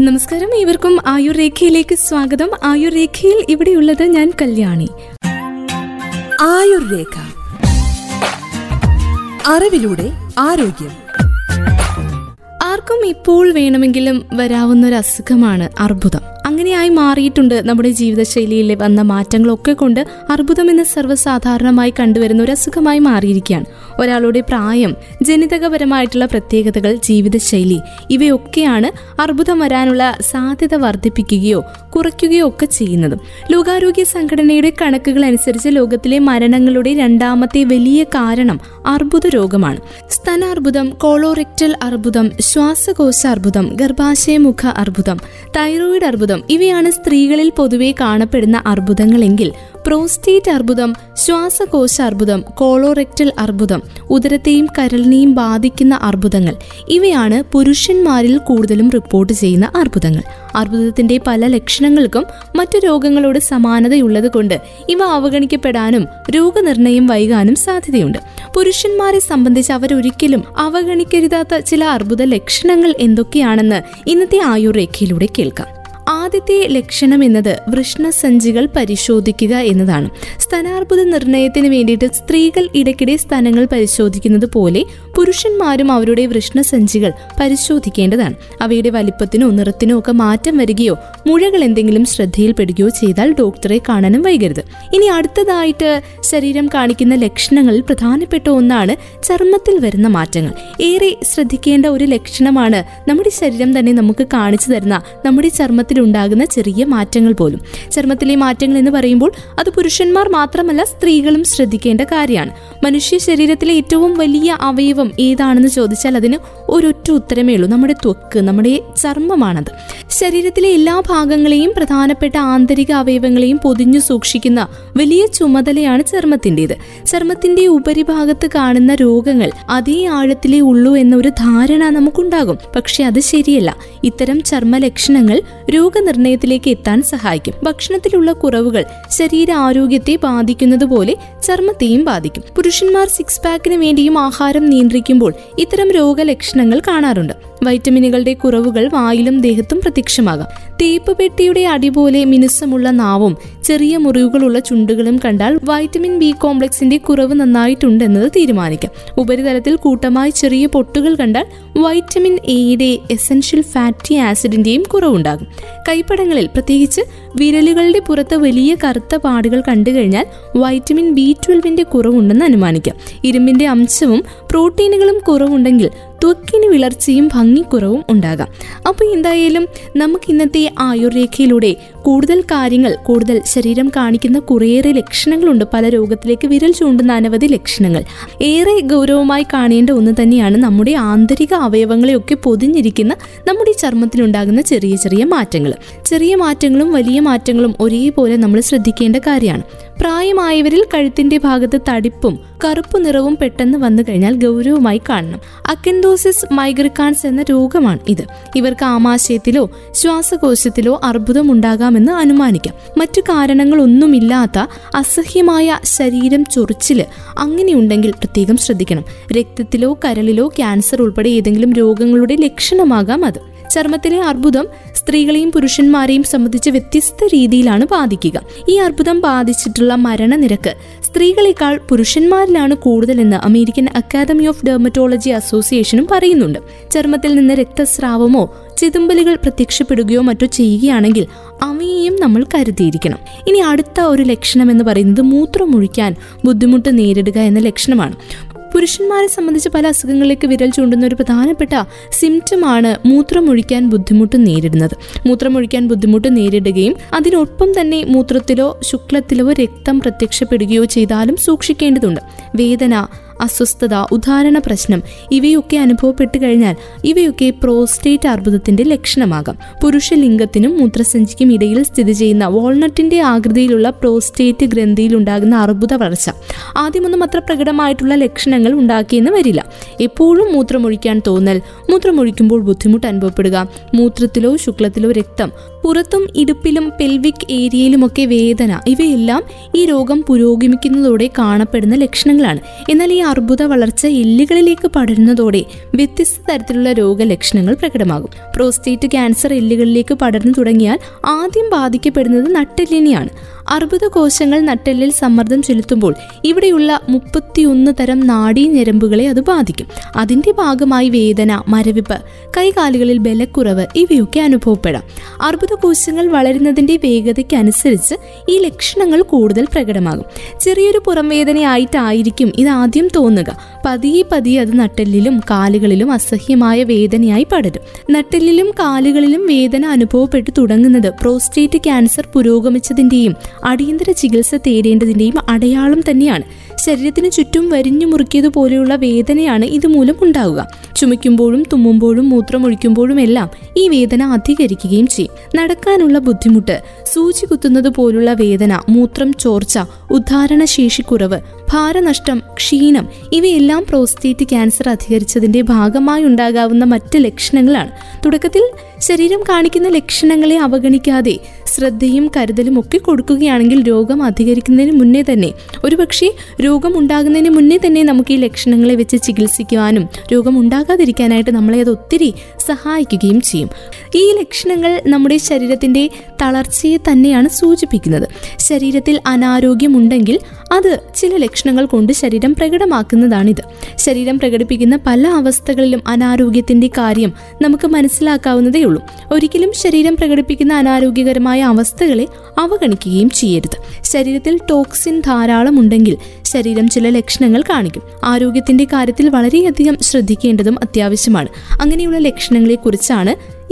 നമസ്കാരം ഇവർക്കും ആയുർ രേഖയിലേക്ക് സ്വാഗതം. ആയുർ രേഖയിൽ ഇവിടെയുള്ളത് ഞാൻ കല്യാണി. ആയുർ രേഖ അറിവിലൂടെ ആരോഗ്യം. ആർക്കും ഇപ്പോൾ വേണമെങ്കിലും വരാവുന്ന ഒരു അസുഖമാണ് അർബുദം. അങ്ങനെയായി മാറിയിട്ടുണ്ട് നമ്മുടെ ജീവിതശൈലിയിൽ വന്ന മാറ്റങ്ങളൊക്കെ കൊണ്ട് അർബുദം എന്ന സർവസാധാരണമായി കണ്ടുവരുന്ന ഒരു അസുഖമായി മാറിയിരിക്കുകയാണ്. ഒരാളുടെ പ്രായം ജനിതകപരമായിട്ടുള്ള പ്രത്യേകതകൾ ജീവിതശൈലി ഇവയൊക്കെയാണ് അർബുദം വരാനുള്ള സാധ്യത വർദ്ധിപ്പിക്കുകയോ കുറയ്ക്കുകയോ ഒക്കെ ചെയ്യുന്നത്. ലോകാരോഗ്യ സംഘടനയുടെ കണക്കുകൾ അനുസരിച്ച് ലോകത്തിലെ മരണങ്ങളുടെ രണ്ടാമത്തെ വലിയ കാരണം അർബുദ രോഗമാണ്. സ്തനാർബുദം കോളോറെക്ടൽ അർബുദം ശ്വാസകോശ അർബുദം ഗർഭാശയമുഖ അർബുദം തൈറോയിഡ് അർബുദം ഇവയാണ് സ്ത്രീകളിൽ പൊതുവെ കാണപ്പെടുന്ന അർബുദങ്ങളെങ്കിൽ പ്രോസ്റ്റേറ്റ് അർബുദം ശ്വാസകോശ അർബുദം കോളോറെക്ടൽ അർബുദം ഉദരത്തെയും കരളിനെയും ബാധിക്കുന്ന അർബുദങ്ങൾ. ഇവയാണ് പുരുഷന്മാരിൽ കൂടുതലും റിപ്പോർട്ട് ചെയ്യുന്ന അർബുദങ്ങൾ. അർബുദത്തിന്റെ പല ലക്ഷണങ്ങൾക്കും മറ്റു രോഗങ്ങളോട് സമാനതയുള്ളത് കൊണ്ട് ഇവ അവഗണിക്കപ്പെടാനും രോഗനിർണയം വൈകാനും സാധ്യതയുണ്ട്. പുരുഷന്മാരെ സംബന്ധിച്ച് അവരൊരിക്കലും അവഗണിക്കരുതാത്ത ചില അർബുദ ലക്ഷണങ്ങൾ എന്തൊക്കെയാണെന്ന് ഇന്നത്തെ ആയുർരേഖയിലൂടെ കേൾക്കാം. ആദ്യത്തെ ലക്ഷണം എന്നത് വൃഷ്ണസഞ്ചികൾ പരിശോധിക്കുക എന്നതാണ്. സ്തനാർബുദ നിർണയത്തിന് വേണ്ടിയിട്ട് സ്ത്രീകൾ ഇടയ്ക്കിടെ സ്ഥലങ്ങൾ പരിശോധിക്കുന്നത് പോലെ പുരുഷന്മാരും അവരുടെ വൃഷ്ണസഞ്ചികൾ പരിശോധിക്കേണ്ടതാണ്. അവയുടെ വലിപ്പത്തിനോ നിറത്തിനോ ഒക്കെ മാറ്റം വരികയോ മുഴകൾ എന്തെങ്കിലും ശ്രദ്ധയിൽപ്പെടുകയോ ചെയ്താൽ ഡോക്ടറെ കാണാനും വൈകരുത്. ഇനി അടുത്തതായിട്ട് ശരീരം കാണിക്കുന്ന ലക്ഷണങ്ങളിൽ പ്രധാനപ്പെട്ട ഒന്നാണ് ചർമ്മത്തിൽ വരുന്ന മാറ്റങ്ങൾ. ഏറെ ശ്രദ്ധിക്കേണ്ട ഒരു ലക്ഷണമാണ് നമ്മുടെ ശരീരം തന്നെ നമുക്ക് കാണിച്ചു തരുന്ന നമ്മുടെ ചർമ്മത്തിൽ ഉണ്ടാകുന്ന ചെറിയ മാറ്റങ്ങൾ പോലും. ചർമ്മത്തിലെ മാറ്റങ്ങൾ എന്ന് പറയുമ്പോൾ അത് പുരുഷന്മാർ മാത്രമല്ല സ്ത്രീകളും ശ്രദ്ധിക്കേണ്ട കാര്യമാണ്. മനുഷ്യ ശരീരത്തിലെ ഏറ്റവും വലിയ അവയവം ഏതാണെന്ന് ചോദിച്ചാൽ അതിന് ഒരൊറ്റ ഉത്തരമേ ഉള്ളൂ. നമ്മുടെ ത്വക്ക് നമ്മുടെ ചർമ്മമാണത്. ശരീരത്തിലെ എല്ലാ ഭാഗങ്ങളെയും പ്രധാനപ്പെട്ട ആന്തരിക അവയവങ്ങളെയും പൊതിഞ്ഞു സൂക്ഷിക്കുന്ന വലിയ ചുമതലയാണ് ചർമ്മത്തിന്റെത്. ചർമ്മത്തിന്റെ ഉപരിഭാഗത്ത് കാണുന്ന രോഗങ്ങൾ അതേ ആഴത്തിലേ ഉള്ളൂ എന്നൊരു ധാരണ നമുക്കുണ്ടാകും. പക്ഷെ അത് ശരിയല്ല. ഇത്തരം ചർമ്മ ലക്ഷണങ്ങൾ രോഗനിർണയത്തിലേക്ക് എത്താൻ സഹായിക്കും. ഭക്ഷണത്തിലുള്ള കുറവുകൾ ശരീര ആരോഗ്യത്തെ ബാധിക്കുന്നത് പോലെ ചർമ്മത്തെയും ബാധിക്കും. പുരുഷന്മാർ സിക്സ് പാക്കിന് വേണ്ടിയും ആഹാരം നിയന്ത്രിക്കുമ്പോൾ ഇത്തരം രോഗലക്ഷണങ്ങൾ കാണാറുണ്ട്. വൈറ്റമിനുകളുടെ കുറവുകൾ വായിലും ദേഹത്തും പ്രത്യക്ഷമാകാം. തേപ്പ് പെട്ടിയുടെ അടി പോലെ മിനുസമുള്ള നാവും ചെറിയ മുറിവുകളുള്ള ചുണ്ടുകളും കണ്ടാൽ വൈറ്റമിൻ ബി കോംപ്ലക്സിന്റെ കുറവ് നന്നായിട്ടുണ്ടെന്നത് തീരുമാനിക്കാം. ഉപരിതലത്തിൽ കൂട്ടമായി ചെറിയ പൊട്ടുകൾ കണ്ടാൽ വൈറ്റമിൻ എയുടെ എസൻഷ്യൽ ഫാറ്റി ആസിഡിന്റെയും കുറവുണ്ടാകും. കൈപ്പടങ്ങളിൽ പ്രത്യേകിച്ച് വിരലുകളുടെ പുറത്ത് വലിയ കറുത്ത പാടുകൾ കണ്ടു കഴിഞ്ഞാൽ വൈറ്റമിൻ ബി ട്വൽവിന്റെ കുറവുണ്ടെന്ന് അനുമാനിക്കാം. ഇരുമ്പിന്റെ അംശവും പ്രോട്ടീനുകളും കുറവുണ്ടെങ്കിൽ ത്വക്കിന് വിളർച്ചയും ഭംഗിക്കുറവും ഉണ്ടാകാം. അപ്പോൾ എന്തായാലും നമുക്ക് ഇന്നത്തെ ആയുർരേഖയിലൂടെ കൂടുതൽ കാര്യങ്ങൾ കൂടുതൽ ശരീരം കാണിക്കുന്ന കുറേയേറെ ലക്ഷണങ്ങളുണ്ട്. പല രോഗത്തിലേക്ക് വിരൽ ചൂണ്ടുന്ന അനവധി ലക്ഷണങ്ങൾ. ഏറെ ഗൗരവമായി കാണേണ്ട ഒന്ന് തന്നെയാണ് നമ്മുടെ ആന്തരിക അവയവങ്ങളെയൊക്കെ പൊതിഞ്ഞിരിക്കുന്ന നമ്മുടെ ചർമ്മത്തിലുണ്ടാകുന്ന ചെറിയ ചെറിയ മാറ്റങ്ങൾ. ചെറിയ മാറ്റങ്ങളും വലിയ മാറ്റങ്ങളും ഒരേപോലെ നമ്മൾ ശ്രദ്ധിക്കേണ്ട കാര്യമാണ്. പ്രായമായവരിൽ കഴുത്തിന്റെ ഭാഗത്ത് തടിപ്പും കറുപ്പ് നിറവും പെട്ടെന്ന് വന്നു കഴിഞ്ഞാൽ ഗൗരവമായി കാണണം. അക്കൻഡോസിസ് മൈഗ്രക്കാൻസ് എന്ന രോഗമാണ് ഇത്. ഇവർക്ക് ആമാശയത്തിലോ ശ്വാസകോശത്തിലോ അർബുദം ഉണ്ടാകാമെന്ന് അനുമാനിക്കാം. മറ്റു കാരണങ്ങളൊന്നുമില്ലാത്ത അസഹ്യമായ ശരീരം ചൊറിച്ചിൽ അങ്ങനെയുണ്ടെങ്കിൽ പ്രത്യേകം ശ്രദ്ധിക്കണം. രക്തത്തിലോ കരളിലോ ക്യാൻസർ ഉൾപ്പെടെ ഏതെങ്കിലും രോഗങ്ങളുടെ ലക്ഷണമാകാം അത്. ചർമ്മത്തിലെ അർബുദം സ്ത്രീകളെയും പുരുഷന്മാരെയും സംബന്ധിച്ച് വ്യത്യസ്ത രീതിയിലാണ് ബാധിക്കുക. ഈ അർബുദം ബാധിച്ചിട്ടുള്ള മരണനിരക്ക് സ്ത്രീകളെക്കാൾ പുരുഷന്മാരിലാണ് കൂടുതലെന്ന് അമേരിക്കൻ അക്കാദമി ഓഫ് ഡെർമറ്റോളജി അസോസിയേഷനും പറയുന്നുണ്ട്. ചർമ്മത്തിൽ നിന്ന് രക്തസ്രാവമോ ചിതുമ്പലുകൾ പ്രത്യക്ഷപ്പെടുകയോ മറ്റോ ചെയ്യുകയാണെങ്കിൽ അവയെയും നമ്മൾ കരുതിയിരിക്കണം. ഇനി അടുത്ത ഒരു ലക്ഷണം എന്ന് പറയുന്നത് മൂത്രമൊഴിക്കാൻ ബുദ്ധിമുട്ട് നേരിടുക എന്ന ലക്ഷണമാണ്. പുരുഷന്മാരെ സംബന്ധിച്ച് പല അസുഖങ്ങളിലേക്ക് വിരൽ ചൂണ്ടുന്ന ഒരു പ്രധാനപ്പെട്ട സിംറ്റമാണ് മൂത്രമൊഴിക്കാൻ ബുദ്ധിമുട്ട് നേരിടുന്നത്. മൂത്രമൊഴിക്കാൻ ബുദ്ധിമുട്ട് നേരിടുകയും അതിനൊപ്പം തന്നെ മൂത്രത്തിലോ ശുക്ലത്തിലോ രക്തം പ്രത്യക്ഷപ്പെടുകയോ ചെയ്താലും സൂക്ഷിക്കേണ്ടതുണ്ട്. വേദന അസ്വസ്ഥത ഉദാഹരണ പ്രശ്നം ഇവയൊക്കെ അനുഭവപ്പെട്ടു കഴിഞ്ഞാൽ ഇവയൊക്കെ പ്രോസ്റ്റേറ്റ് അർബുദത്തിന്റെ ലക്ഷണമാകാം. പുരുഷ ലിംഗത്തിനും മൂത്രസഞ്ചിക്കും ഇടയിൽ സ്ഥിതി ചെയ്യുന്ന വാൾനട്ടിന്റെ ആകൃതിയിലുള്ള പ്രോസ്റ്റേറ്റ് ഗ്രന്ഥിയിൽ ഉണ്ടാകുന്ന അർബുദ വളർച്ച. ആദ്യമൊന്നും അത്ര പ്രകടമായിട്ടുള്ള ലക്ഷണങ്ങൾ ഉണ്ടാക്കിയെന്ന് വരില്ല. എപ്പോഴും മൂത്രമൊഴിക്കാൻ തോന്നൽ മൂത്രമൊഴിക്കുമ്പോൾ ബുദ്ധിമുട്ട് അനുഭവപ്പെടുക മൂത്രത്തിലോ ശുക്ലത്തിലോ രക്തം പുറത്തും ഇടുപ്പിലും പെൽവിക് ഏരിയയിലുമൊക്കെ വേദന ഇവയെല്ലാം ഈ രോഗം പുരോഗമിക്കുന്നതോടെ കാണപ്പെടുന്ന ലക്ഷണങ്ങളാണ്. എന്നാൽ ഈ അർബുദ വളർച്ച എല്ലുകളിലേക്ക് പടരുന്നതോടെ വ്യത്യസ്ത തരത്തിലുള്ള രോഗലക്ഷണങ്ങൾ പ്രകടമാകും. പ്രോസ്റ്റേറ്റ് ക്യാൻസർ എല്ലുകളിലേക്ക് പടർന്നു തുടങ്ങിയാൽ ആദ്യം ബാധിക്കപ്പെടുന്നത് നട്ടെല്ലിനെയാണ്. അർബുദ കോശങ്ങൾ നട്ടെല്ലിൽ സമ്മർദ്ദം ചെലുത്തുമ്പോൾ ഇവിടെയുള്ള മുപ്പത്തിയൊന്ന് തരം നാഡീ ഞരമ്പുകളെ അത് ബാധിക്കും. അതിന്റെ ഭാഗമായി വേദന മരവിപ്പ് കൈകാലുകളിൽ ബലക്കുറവ് ഇവയൊക്കെ അനുഭവപ്പെടാം. അർബുദ കോശങ്ങൾ വളരുന്നതിന്റെ വേഗതയ്ക്കനുസരിച്ച് ഈ ലക്ഷണങ്ങൾ കൂടുതൽ പ്രകടമാകും. ചെറിയൊരു പുറംവേദനയായിട്ടായിരിക്കും ഇത് ആദ്യം തോന്നുക. പതിയെ പതിയെ അത് നട്ടെല്ലിലും കാലുകളിലും അസഹ്യമായ വേദനയായി പടരും. നട്ടെല്ലിലും കാലുകളിലും വേദന അനുഭവപ്പെട്ടു തുടങ്ങുന്നത് പ്രോസ്റ്റേറ്റ് ക്യാൻസർ പുരോഗമിച്ചതിന്റെയും അടിയന്തര ചികിത്സ തേടേണ്ടതിന്റെയും അടയാളം തന്നെയാണ്. ശരീരത്തിന് ചുറ്റും വരിഞ്ഞു മുറുക്കിയതുപോലെയുള്ള വേദനയാണ് ഇതുമൂലം ഉണ്ടാവുക. ചുമയ്ക്കുമ്പോഴും തുമ്മുമ്പോഴും മൂത്രമൊഴിക്കുമ്പോഴും എല്ലാം ഈ വേദന അധികരിക്കുകയും ചെയ്യും. നടക്കാനുള്ള ബുദ്ധിമുട്ട് സൂചി കുത്തുന്നത് പോലുള്ള വേദന മൂത്രം ചോർച്ച ഉദ്ധാരണശേഷിക്കുറവ് ഭാരനഷ്ടം ക്ഷീണം ഇവയെല്ലാം പ്രോസ്റ്റേറ്റ് ക്യാൻസർ അധികരിച്ചതിന്റെ ഭാഗമായി ഉണ്ടാകാവുന്ന മറ്റ് ലക്ഷണങ്ങളാണ്. തുടക്കത്തിൽ ശരീരം കാണിക്കുന്ന ലക്ഷണങ്ങളെ അവഗണിക്കാതെ ശ്രദ്ധയും കരുതലും ഒക്കെ കൊടുക്കുകയാണെങ്കിൽ രോഗം അധികരിക്കുന്നതിന് മുന്നേ തന്നെ. ഒരുപക്ഷെ രോഗം ഉണ്ടാകുന്നതിന് മുന്നേ തന്നെ നമുക്ക് ഈ ലക്ഷണങ്ങളെ വെച്ച് ചികിത്സിക്കുവാനും രോഗം ഉണ്ടാകാതിരിക്കാനായിട്ട് നമ്മളെ അത് ഒത്തിരി സഹായിക്കുകയും ചെയ്യും. ഈ ലക്ഷണങ്ങൾ നമ്മുടെ ശരീരത്തിന്റെ തളർച്ചയെ തന്നെയാണ് സൂചിപ്പിക്കുന്നത്. ശരീരത്തിൽ അനാരോഗ്യമുണ്ടെങ്കിൽ അത് ചില ലക്ഷണങ്ങൾ കൊണ്ട് ശരീരം പ്രകടമാക്കുന്നതാണിത്. ശരീരം പ്രകടിപ്പിക്കുന്ന പല അവസ്ഥകളിലും അനാരോഗ്യത്തിന്റെ കാര്യം നമുക്ക് മനസ്സിലാക്കാവുന്നതേ ഉള്ളൂ. ഒരിക്കലും ശരീരം പ്രകടിപ്പിക്കുന്ന അനാരോഗ്യകരമായ അവസ്ഥകളെ അവഗണിക്കുകയും ചെയ്യരുത്. ശരീരത്തിൽ ടോക്സിൻ ധാരാളം ഉണ്ടെങ്കിൽ ശരീരം ചില ലക്ഷണങ്ങൾ കാണിക്കും. ആരോഗ്യത്തിന്റെ കാര്യത്തിൽ വളരെയധികം ശ്രദ്ധിക്കേണ്ടതും അത്യാവശ്യമാണ്. അങ്ങനെയുള്ള ലക്ഷണങ്ങളെ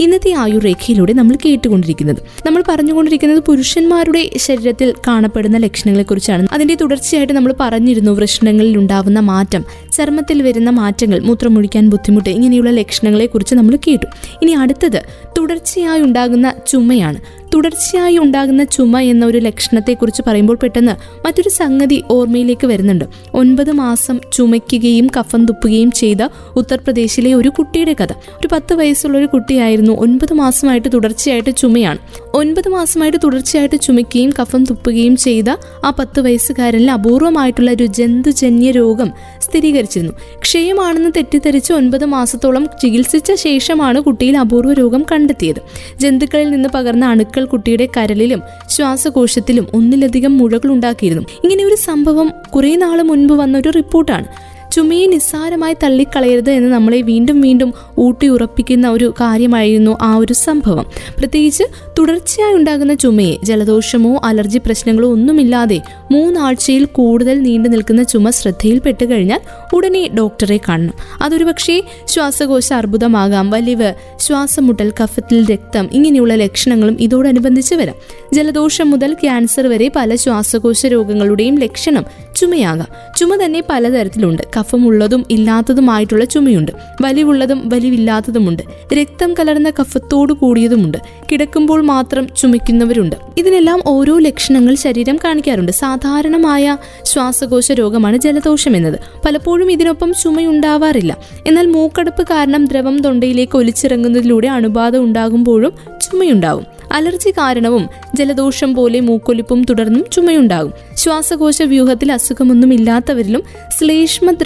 കുറിച്ചാണ് ആയുർ രേഖയിലൂടെ നമ്മൾ കേട്ടുകൊണ്ടിരിക്കുന്നത്. നമ്മൾ പറഞ്ഞുകൊണ്ടിരിക്കുന്നത് പുരുഷന്മാരുടെ ശരീരത്തിൽ കാണപ്പെടുന്ന ലക്ഷണങ്ങളെക്കുറിച്ചാണ്. അതിന്റെ തുടർച്ചയായിട്ട് നമ്മൾ പറഞ്ഞിരുന്നു വൃഷണങ്ങളിൽ ഉണ്ടാവുന്ന മാറ്റം ചർമ്മത്തിൽ വരുന്ന മാറ്റങ്ങൾ മൂത്രമൊഴിക്കാൻ ബുദ്ധിമുട്ട് ഇങ്ങനെയുള്ള ലക്ഷണങ്ങളെക്കുറിച്ച് നമ്മൾ കേട്ടു. ഇനി അടുത്തത് തുടർച്ചയായി ഉണ്ടാകുന്ന ചുമയാണ്. തുടർച്ചയായി ഉണ്ടാകുന്ന ചുമ എന്ന ഒരു ലക്ഷണത്തെക്കുറിച്ച് പറയുമ്പോൾ പെട്ടെന്ന് മറ്റൊരു സംഗതി ഓർമ്മയിലേക്ക് വരുന്നുണ്ട്. ഒൻപത് മാസം ചുമയ്ക്കുകയും കഫം തുപ്പുകയും ചെയ്ത ഉത്തർപ്രദേശിലെ ഒരു കുട്ടിയുടെ കഥ. ഒരു പത്ത് വയസ്സുള്ള ഒരു കുട്ടിയായിരുന്നു. ഒൻപത് മാസമായിട്ട് തുടർച്ചയായിട്ട് ചുമയാണ്. ഒൻപത് മാസമായിട്ട് തുടർച്ചയായിട്ട് ചുമയ്ക്കുകയും കഫം തുപ്പുകയും ചെയ്ത ആ പത്ത് വയസ്സുകാരനിൽ അപൂർവമായിട്ടുള്ള ഒരു ജന്തുജന്യ രോഗം സ്ഥിരീകരിച്ചിരുന്നു. ക്ഷയമാണെന്ന് തെറ്റിദ്ധരിച്ച് ഒൻപത് മാസത്തോളം ചികിത്സിച്ച ശേഷമാണ് കുട്ടിയിൽ അപൂർവ രോഗം കണ്ടെത്തിയത്. ജന്തുക്കളിൽ നിന്ന് പകർന്ന അണുക്കൾ കുട്ടിയുടെ കരളിലും ശ്വാസകോശത്തിലും ഒന്നിലധികം മുഴകൾ ഉണ്ടാക്കിയിരുന്നു ഇങ്ങനെ ഒരു സംഭവം കുറെ നാൾ മുൻപ് വന്ന ഒരു റിപ്പോർട്ടാണ്. ചുമയെ നിസ്സാരമായി തള്ളിക്കളയരുത് എന്ന് നമ്മളെ വീണ്ടും വീണ്ടും ഊട്ടി ഉറപ്പിക്കുന്ന ഒരു കാര്യമായിരുന്നു ആ ഒരു സംഭവം. പ്രത്യേകിച്ച് തുടർച്ചയായി ഉണ്ടാകുന്ന ചുമയെ ജലദോഷമോ അലർജി പ്രശ്നങ്ങളോ ഒന്നുമില്ലാതെ മൂന്നാഴ്ചയിൽ കൂടുതൽ നീണ്ടു നിൽക്കുന്ന ചുമ ശ്രദ്ധയിൽപ്പെട്ട് കഴിഞ്ഞാൽ ഉടനെ ഡോക്ടറെ കാണണം. അതൊരു പക്ഷേ ശ്വാസകോശ അർബുദമാകാം വലിവ് ശ്വാസമുട്ടൽ കഫത്തിൽ രക്തം ഇങ്ങനെയുള്ള ലക്ഷണങ്ങളും ഇതോടനുബന്ധിച്ച് വരാം. ജലദോഷം മുതൽ ക്യാൻസർ വരെ പല ശ്വാസകോശ രോഗങ്ങളുടെയും ലക്ഷണം ചുമയാകാം. ചുമ തന്നെ പലതരത്തിലുണ്ട്. കഫമുള്ളതും ഇല്ലാത്തതുമായിട്ടുള്ള ചുമയുണ്ട്. വലിവുള്ളതും വലിവില്ലാത്തതുമുണ്ട്. രക്തം കലർന്ന കഫത്തോടു കൂടിയതുമുണ്ട്. കിടക്കുമ്പോൾ മാത്രം ചുമയ്ക്കുന്നവരുണ്ട്. ഇതിനെല്ലാം ഓരോ ലക്ഷണങ്ങൾ ശരീരം കാണിക്കാറുണ്ട്. സാധാരണമായ ശ്വാസകോശ രോഗമാണ് ജലദോഷം എന്നത്. പലപ്പോഴും ഇതിനൊപ്പം ചുമയുണ്ടാവാറില്ല. എന്നാൽ മൂക്കടപ്പ് കാരണം ദ്രവം തൊണ്ടയിലേക്ക് ഒലിച്ചിറങ്ങുന്നതിലൂടെ അണുബാധ ഉണ്ടാകുമ്പോഴും ചുമയുണ്ടാവും. അലർജി കാരണവും ജലദോഷം പോലെ മൂക്കൊലിപ്പും തുടർന്നും ചുമയുണ്ടാകും. ശ്വാസകോശ വ്യൂഹത്തിൽ അസുഖമൊന്നും ഇല്ലാത്തവരിലും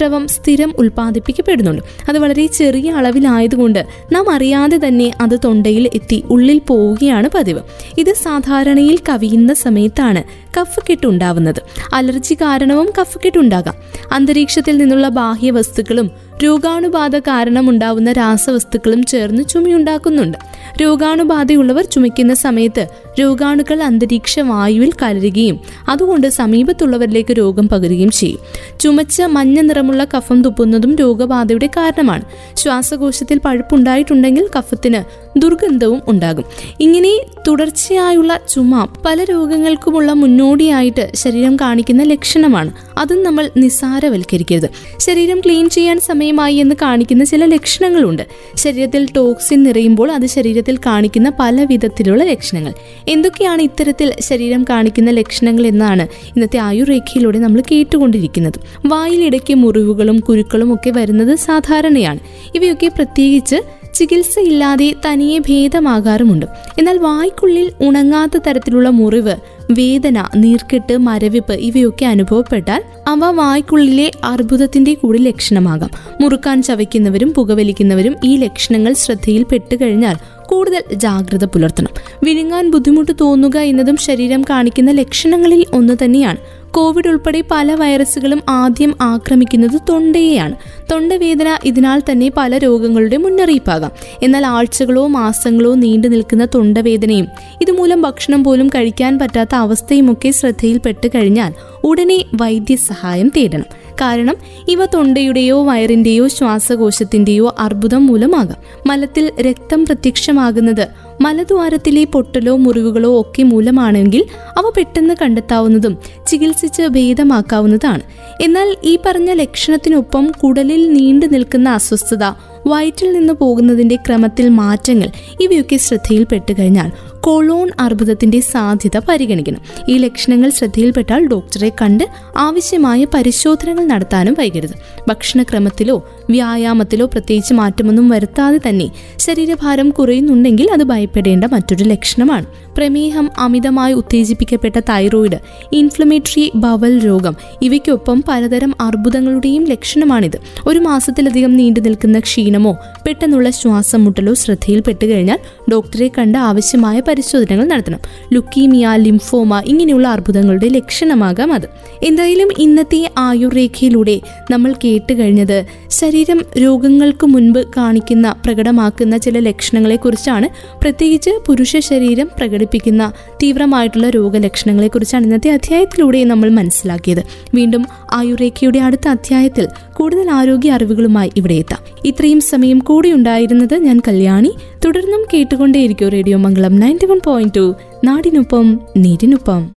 ശ്ലേഷ്മദ്രവം സ്ഥിരം ഉൽപ്പാദിപ്പിക്കപ്പെടുന്നുണ്ട്. അത് വളരെ ചെറിയ അളവിലായതുകൊണ്ട് നാം അറിയാതെ തന്നെ അത് തൊണ്ടയിൽ എത്തി ഉള്ളിൽ പോവുകയാണ് പതിവ്. ഇത് സാധാരണയിൽ കവിയുന്ന സമയത്താണ് കഫക്കെട്ട് ഉണ്ടാവുന്നത്. അലർജി കാരണവും കഫ് ഉണ്ടാകാം. അന്തരീക്ഷത്തിൽ നിന്നുള്ള ബാഹ്യ വസ്തുക്കളും രോഗാണുബാധ കാരണം ഉണ്ടാവുന്ന രാസവസ്തുക്കളും ചേർന്ന് ചുമയുണ്ടാക്കുന്നുണ്ട് രോഗാണുബാധയുള്ളവർ ചുമയ്ക്കുന്ന സമയത്ത് രോഗാണുക്കൾ അന്തരീക്ഷ വായുവിൽ കലരുകയും അതുകൊണ്ട് സമീപത്തുള്ളവരിലേക്ക് രോഗം പകരുകയും ചെയ്യും. ചുമച്ച മഞ്ഞ നിറമുള്ള കഫം തുപ്പുന്നതും രോഗബാധയുടെ കാരണമാണ്. ശ്വാസകോശത്തിൽ പഴുപ്പുണ്ടായിട്ടുണ്ടെങ്കിൽ കഫത്തിന് ദുർഗന്ധവും ഉണ്ടാകും. ഇങ്ങനെ തുടർച്ചയായുള്ള ചുമ പല രോഗങ്ങൾക്കുമുള്ള മുന്നോടിയായിട്ട് ശരീരം കാണിക്കുന്ന ലക്ഷണമാണ്. അതും നമ്മൾ നിസ്സാരവൽക്കരിക്കരുത്. ശരീരം ക്ലീൻ ചെയ്യാൻ സമയമായി എന്ന് കാണിക്കുന്ന ചില ലക്ഷണങ്ങളുണ്ട്. ശരീരത്തിൽ ടോക്സിൻ നിറയുമ്പോൾ അത് ശരീരത്തിൽ കാണിക്കുന്ന പല വിധത്തിലുള്ള ലക്ഷണങ്ങൾ. എന്തൊക്കെയാണ് ഇത്തരത്തിൽ ശരീരം കാണിക്കുന്ന ലക്ഷണങ്ങൾ എന്നാണ് ഇന്നത്തെ ആയുർരേഖയിലൂടെ നമ്മൾ കേട്ടുകൊണ്ടിരിക്കുന്നത്. വായിലിടയ്ക്ക് മുറിവുകളും കുരുക്കളും ഒക്കെ വരുന്നത് സാധാരണയാണ്. ഇവയൊക്കെ പ്രത്യേകിച്ച് ചികിത്സയില്ലാതെ തനിയെ ഭേദമാകാറുമുണ്ട്. എന്നാൽ വായ്ക്കുള്ളിൽ ഉണങ്ങാത്ത തരത്തിലുള്ള മുറിവ് വേദന നീർക്കെട്ട് മരവിപ്പ് ഇവയൊക്കെ അനുഭവപ്പെട്ടാൽ അവ വായ്ക്കുള്ളിലെ അർബുദത്തിന്റെ കൂടി ലക്ഷണമാകാം. മുറുക്കാൻ ചവയ്ക്കുന്നവരും പുകവലിക്കുന്നവരും ഈ ലക്ഷണങ്ങൾ ശ്രദ്ധയിൽ പെട്ടുകഴിഞ്ഞാൽ കൂടുതൽ ജാഗ്രത പുലർത്തണം. വിഴുങ്ങാൻ ബുദ്ധിമുട്ട് തോന്നുക എന്നതും ശരീരം കാണിക്കുന്ന ലക്ഷണങ്ങളിൽ ഒന്ന് തന്നെയാണ്. കോവിഡ് ഉൾപ്പെടെ പല വൈറസുകളും ആദ്യം ആക്രമിക്കുന്നത് തൊണ്ടയെയാണ്. തൊണ്ടവേദന ഇതിനാൽ തന്നെ പല രോഗങ്ങളുടെ മുന്നറിയിപ്പാകാം. എന്നാൽ ആഴ്ചകളോ മാസങ്ങളോ നീണ്ടു നിൽക്കുന്ന തൊണ്ടവേദനയും ഇതുമൂലം ഭക്ഷണം പോലും കഴിക്കാൻ പറ്റാത്ത അവസ്ഥയുമൊക്കെ ശ്രദ്ധയിൽപ്പെട്ട് കഴിഞ്ഞാൽ ഉടനെ വൈദ്യസഹായം തേടണം. കാരണം ഇവ തൊണ്ടയുടെയോ വയറിന്റെയോ ശ്വാസകോശത്തിന്റെയോ അർബുദം മൂലമാകാം. മലത്തിൽ രക്തം പ്രത്യക്ഷമാകുന്നത് മലദ്വാരത്തിലെ പൊട്ടലോ മുറിവുകളോ ഒക്കെ മൂലമാണെങ്കിൽ അവ പെട്ടെന്ന് കണ്ടെത്താവുന്നതും ചികിത്സിച്ച് ഭേദമാക്കാവുന്നതാണ്. എന്നാൽ ഈ പറഞ്ഞ ലക്ഷണത്തിനൊപ്പം കുടലിൽ നീണ്ടു നിൽക്കുന്ന അസ്വസ്ഥത വയറ്റിൽ നിന്ന് പോകുന്നതിന്റെ ക്രമത്തിൽ മാറ്റങ്ങൾ ഇവയൊക്കെ ശ്രദ്ധയിൽപ്പെട്ടു കഴിഞ്ഞാൽ കൊളോൺ അർബുദത്തിന്റെ സാധ്യത പരിഗണിക്കണം ഈ ലക്ഷണങ്ങൾ ശ്രദ്ധയിൽപ്പെട്ടാൽ ഡോക്ടറെ കണ്ട് ആവശ്യമായ പരിശോധനകൾ നടത്താനും വൈകരുത്. ഭക്ഷണക്രമത്തിലോ വ്യായാമത്തിലോ പ്രത്യേകിച്ച് മാറ്റമൊന്നും വരുത്താതെ തന്നെ ശരീരഭാരം കുറയുന്നുണ്ടെങ്കിൽ അത് ഭയപ്പെടേണ്ട മറ്റൊരു ലക്ഷണമാണ്. പ്രമേഹം അമിതമായി ഉത്തേജിപ്പിക്കപ്പെട്ട തൈറോയിഡ് ഇൻഫ്ലമേറ്ററി ബവൽ രോഗം ഇവയ്ക്കൊപ്പം പലതരം അർബുദങ്ങളുടെയും ലക്ഷണമാണിത്. ഒരു മാസത്തിലധികം നീണ്ടു നിൽക്കുന്ന ക്ഷീണമോ പെട്ടെന്നുള്ള ശ്വാസം മുട്ടലോ ശ്രദ്ധയിൽപ്പെട്ടു കഴിഞ്ഞാൽ ഡോക്ടറെ കണ്ട് ആവശ്യമായ പരിശോധനകൾ നടത്തണം. ലുക്കീമിയ ലിംഫോമ ഇങ്ങനെയുള്ള അർബുദങ്ങളുടെ ലക്ഷണമാകാം അത്. എന്തായാലും ഇന്നത്തെ ആയുർരേഖയിലൂടെ നമ്മൾ കേട്ട് കഴിഞ്ഞത് ശരീരം രോഗങ്ങൾക്ക് മുൻപ് കാണിക്കുന്ന പ്രകടമാക്കുന്ന ചില ലക്ഷണങ്ങളെക്കുറിച്ചാണ്. പ്രത്യേകിച്ച് പുരുഷ ശരീരം പ്രകടിപ്പിക്കുന്ന തീവ്രമായിട്ടുള്ള രോഗലക്ഷണങ്ങളെക്കുറിച്ചാണ് ഇന്നത്തെ അധ്യായത്തിലൂടെ നമ്മൾ മനസ്സിലാക്കിയത്. വീണ്ടും ആയുർരേഖയുടെ അടുത്ത അധ്യായത്തിൽ കൂടുതൽ ആരോഗ്യ അറിവുകളുമായി ഇവിടെ എത്താം. ഇത്രയും സമയം കൂടി ഉണ്ടായിരുന്നത് ഞാൻ കല്യാണി. തുടർന്നും കേട്ടുകൊണ്ടേയിരിക്കും radio Mangalam ninety one point two. നാടിനൊപ്പം നീരിനൊപ്പം.